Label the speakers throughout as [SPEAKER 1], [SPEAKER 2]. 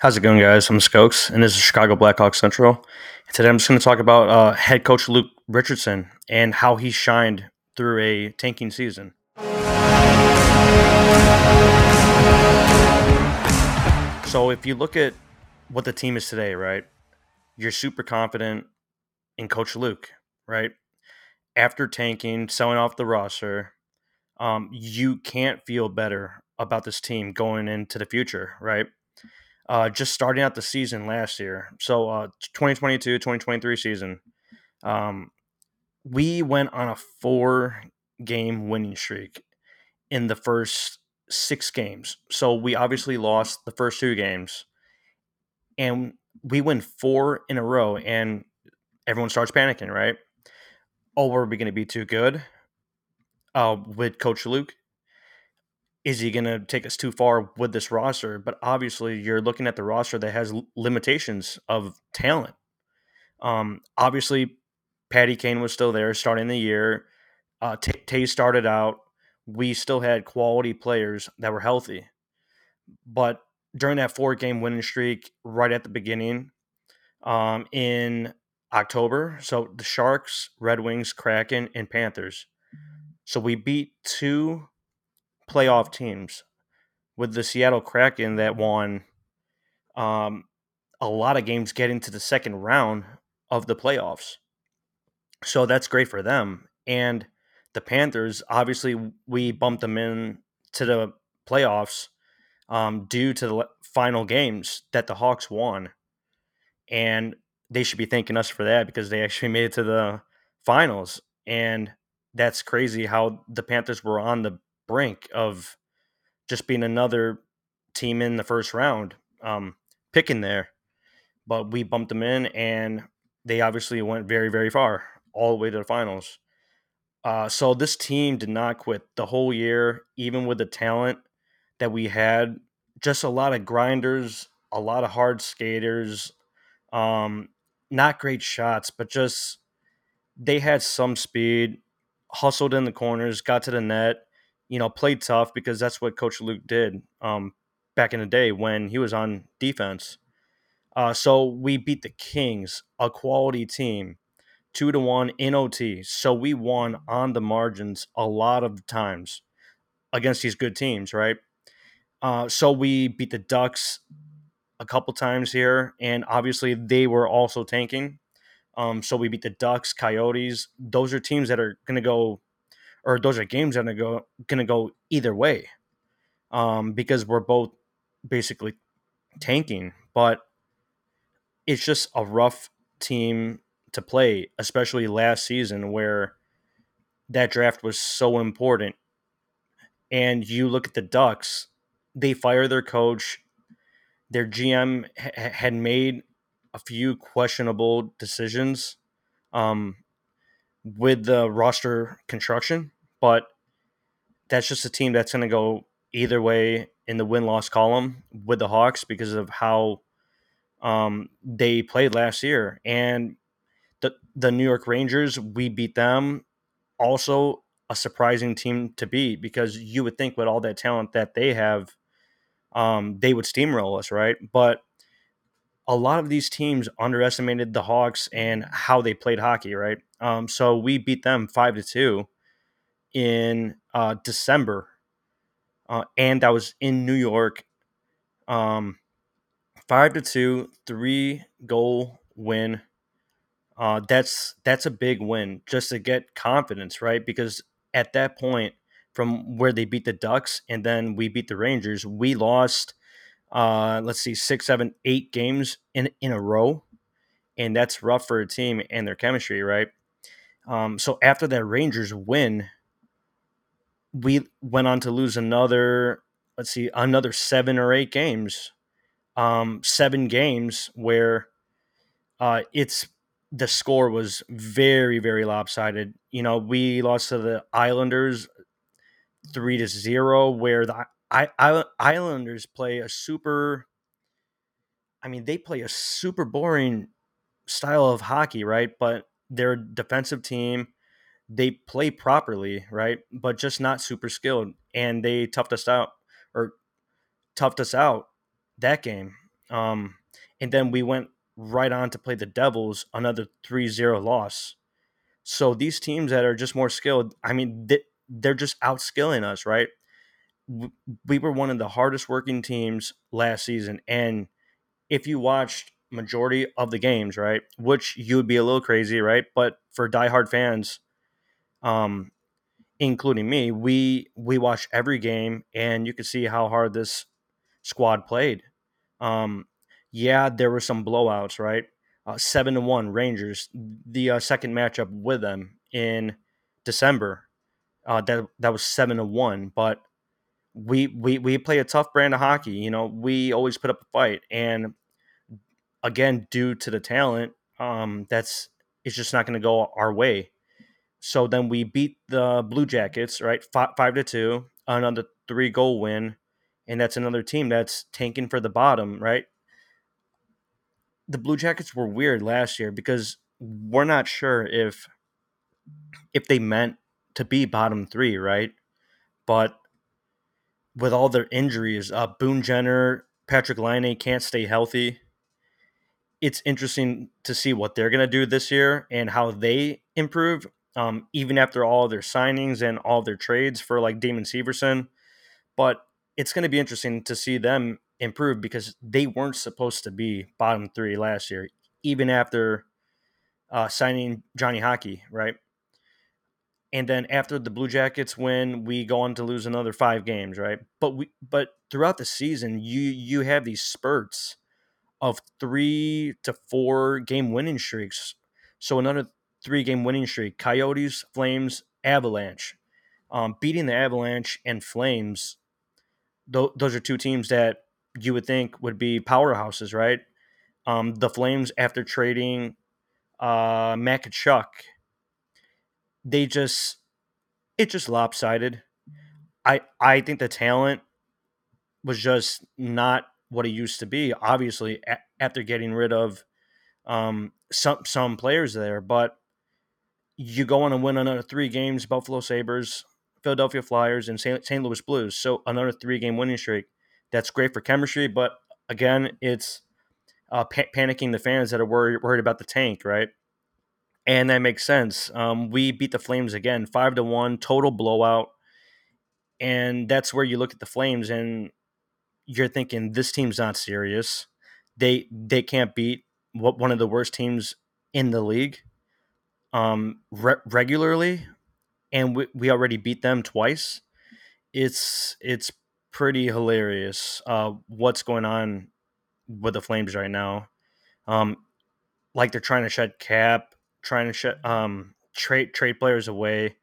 [SPEAKER 1] How's it going, guys? I'm Skoks, and this is Chicago Blackhawks Central. Today I'm just going to talk about uh, head coach Luke Richardson and how he shined through a tanking season. So, if you look at what the team is today, right, you're super confident in Coach Luke, right? After tanking, selling off the roster, um, you can't feel better about this team going into the future, right? Uh, just starting out the season last year. So uh, 2022, 2023 season, um, we went on a four game winning streak in the first six games. So we obviously lost the first two games and we win four in a row and everyone starts panicking, right? Oh, are we going to be too good uh, with Coach Luke? Is he going to take us too far with this roster? But obviously, you're looking at the roster that has limitations of talent. Um, obviously, Patty Kane was still there starting the year. Uh, Tay started out. We still had quality players that were healthy. But during that four game winning streak, right at the beginning, um, in October, so the Sharks, Red Wings, Kraken, and Panthers. So we beat two playoff teams with the Seattle Kraken that won um, a lot of games getting to the second round of the playoffs. So that's great for them. And the Panthers, obviously, we bumped them in to the playoffs um, due to the final games that the Hawks won. And they should be thanking us for that because they actually made it to the finals. And that's crazy how the Panthers were on the brink of just being another team in the first round, um, picking there. But we bumped them in, and they obviously went very, very far, all the way to the finals. Uh, so this team did not quit the whole year, even with the talent that we had. Just a lot of grinders, a lot of hard skaters, um, not great shots, but just they had some speed, hustled in the corners, got to the net, you know, played tough because that's what Coach Luke did um, back in the day when he was on defense. Uh, so we beat the Kings, a quality team, two to one in OT. So we won on the margins a lot of times against these good teams, right? Uh, so we beat the Ducks a couple times here, and obviously they were also tanking. Um, so we beat the Ducks, Coyotes. Those are teams that are going to go or those are games are go gonna go either way, um, because we're both basically tanking. But it's just a rough team to play, especially last season where that draft was so important. And you look at the Ducks; they fire their coach. Their GM ha- had made a few questionable decisions. Um, with the roster construction, but that's just a team that's going to go either way in the win loss column with the Hawks because of how um, they played last year. And the the New York Rangers, we beat them. Also, a surprising team to beat because you would think with all that talent that they have, um, they would steamroll us, right? But a lot of these teams underestimated the Hawks and how they played hockey, right? Um, so we beat them five to two in uh, December, uh, and that was in New York. Um, five to two, three goal win. Uh, that's that's a big win just to get confidence, right? Because at that point, from where they beat the Ducks and then we beat the Rangers, we lost uh, let's see, six, seven, eight games in in a row, and that's rough for a team and their chemistry, right? Um, so after that Rangers win, we went on to lose another, let's see, another seven or eight games, um, seven games where uh, it's the score was very, very lopsided. You know, we lost to the Islanders three to zero, where the I, Islanders play a super. I mean, they play a super boring style of hockey, right? But they're a defensive team. They play properly, right? But just not super skilled, and they toughed us out or toughed us out that game. Um, and then we went right on to play the Devils, another 3-0 loss. So these teams that are just more skilled, I mean, they, they're just outskilling us, right? We were one of the hardest working teams last season, and if you watched majority of the games, right, which you would be a little crazy, right? But for diehard fans, um, including me, we we watched every game, and you could see how hard this squad played. Um, yeah, there were some blowouts, right? Uh, seven to one Rangers, the uh, second matchup with them in December. Uh, that that was seven to one, but we we we play a tough brand of hockey. You know, we always put up a fight, and again, due to the talent, um, that's it's just not going to go our way. So then we beat the Blue Jackets, right? Five, five to two, another three goal win, and that's another team that's tanking for the bottom, right? The Blue Jackets were weird last year because we're not sure if if they meant to be bottom three, right? But with all their injuries, uh, Boone Jenner, Patrik Laine can't stay healthy it's interesting to see what they're going to do this year and how they improve, um, even after all their signings and all their trades for like Damon Severson. But it's going to be interesting to see them improve because they weren't supposed to be bottom three last year, even after uh, signing Johnny Hockey, right? And then after the Blue Jackets win, we go on to lose another five games, right? But we but throughout the season, you you have these spurts of three to four game winning streaks. So another three game winning streak: Coyotes, Flames, Avalanche. Um, beating the Avalanche and Flames, th- those are two teams that you would think would be powerhouses, right? Um, the Flames, after trading uh, Matt Tkachuk, they just it just lopsided. I I think the talent was just not what it used to be. Obviously, a- after getting rid of um, some some players there, but you go on and win another three games: Buffalo Sabres, Philadelphia Flyers, and St. Louis Blues. So another three game winning streak. That's great for chemistry, but again, it's uh, pa- panicking the fans that are worried worried about the tank, right? And that makes sense. Um, we beat the Flames again, five to one, total blowout, and that's where you look at the Flames and you're thinking this team's not serious. They they can't beat what one of the worst teams in the league um, re- regularly, and we, we already beat them twice. It's it's pretty hilarious uh, what's going on with the Flames right now. Um, like they're trying to shed cap, trying to shed um, trade trade players away.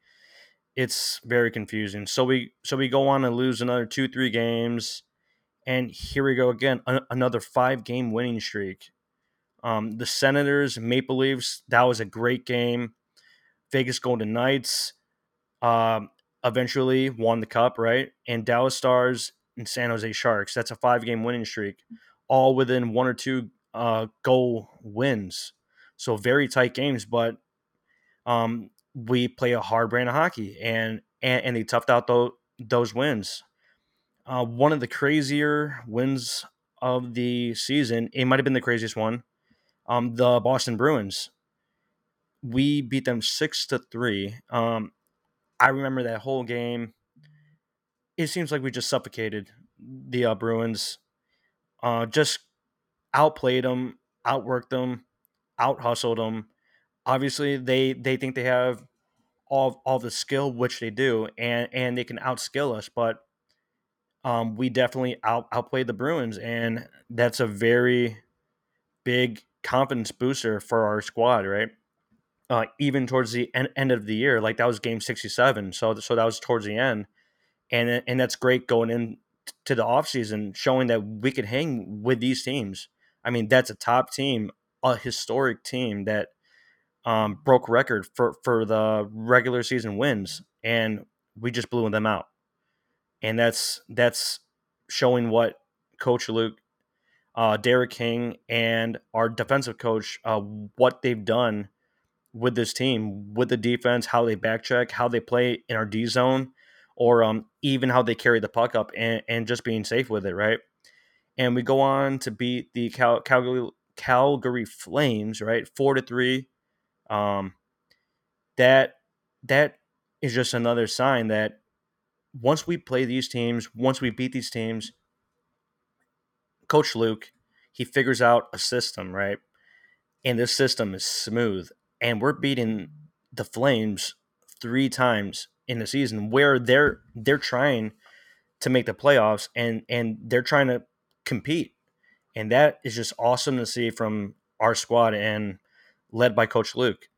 [SPEAKER 1] It's very confusing. So we so we go on and lose another two three games and here we go again, another five game winning streak. Um, the Senators, Maple Leafs, that was a great game. Vegas Golden Knights um, eventually won the cup, right? And Dallas Stars and San Jose Sharks, that's a five game winning streak, all within one or two uh, goal wins. So very tight games, but um, we play a hard brand of hockey and, and, and they toughed out those, those wins uh, one of the crazier wins of the season. It might have been the craziest one. Um, the Boston Bruins. We beat them six to three. Um, I remember that whole game. It seems like we just suffocated the uh, Bruins. Uh, just outplayed them, outworked them, out hustled them. Obviously, they they think they have all all the skill, which they do, and and they can outskill us. But um, we definitely out, outplayed the Bruins, and that's a very big confidence booster for our squad, right? Uh, even towards the end, end of the year, like that was game 67. So, so that was towards the end. And, and that's great going in to the offseason, showing that we could hang with these teams. I mean, that's a top team, a historic team that um, broke record for, for the regular season wins, and we just blew them out and that's that's showing what Coach Luke, uh, Derek King, and our defensive coach uh, what they've done with this team, with the defense, how they backcheck, how they play in our D zone, or um, even how they carry the puck up and, and just being safe with it, right? and we go on to beat the Cal- Calgary Calgary Flames, right, four to three. Um, that that is just another sign that once we play these teams, once we beat these teams, Coach Luke, he figures out a system, right? And this system is smooth. And we're beating the Flames three times in the season where they're they're trying to make the playoffs and and they're trying to compete. And that is just awesome to see from our squad and led by Coach Luke.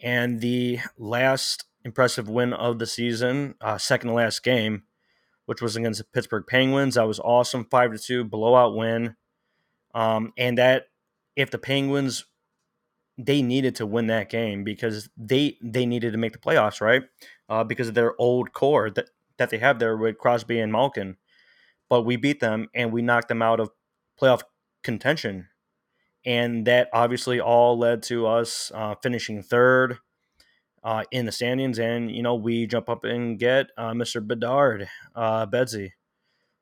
[SPEAKER 1] And the last impressive win of the season, uh, second to last game, which was against the Pittsburgh Penguins. That was awesome, five to two blowout win. Um, and that if the Penguins they needed to win that game because they they needed to make the playoffs, right? Uh, because of their old core that that they have there with Crosby and Malkin. But we beat them and we knocked them out of playoff contention, and that obviously all led to us uh, finishing third uh, in the standings. And you know we jump up and get uh, Mr. Bedard, uh, Bedsy.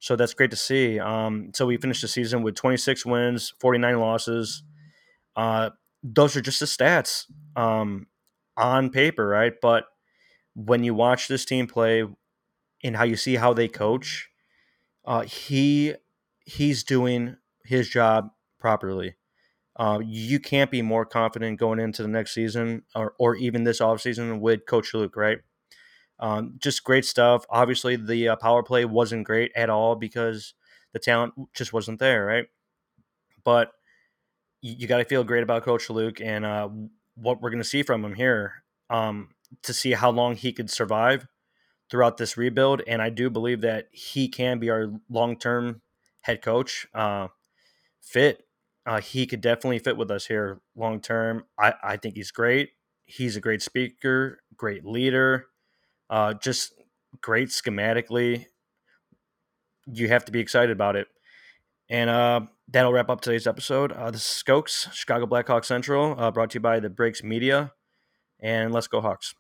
[SPEAKER 1] So that's great to see. Um, so we finished the season with 26 wins, 49 losses. Uh, those are just the stats um, on paper, right? But when you watch this team play and how you see how they coach, uh, he he's doing his job properly. Uh, you can't be more confident going into the next season or, or even this offseason with Coach Luke, right? Um, just great stuff. Obviously, the uh, power play wasn't great at all because the talent just wasn't there, right? But you, you got to feel great about Coach Luke and uh, what we're going to see from him here um, to see how long he could survive throughout this rebuild. And I do believe that he can be our long term head coach. Uh, fit uh, he could definitely fit with us here long term. I, I think he's great. He's a great speaker, great leader, uh, just great schematically. You have to be excited about it. And uh, that'll wrap up today's episode. Uh, this is Skoks, Chicago Blackhawks Central, uh, brought to you by the Breaks Media. And let's go, Hawks.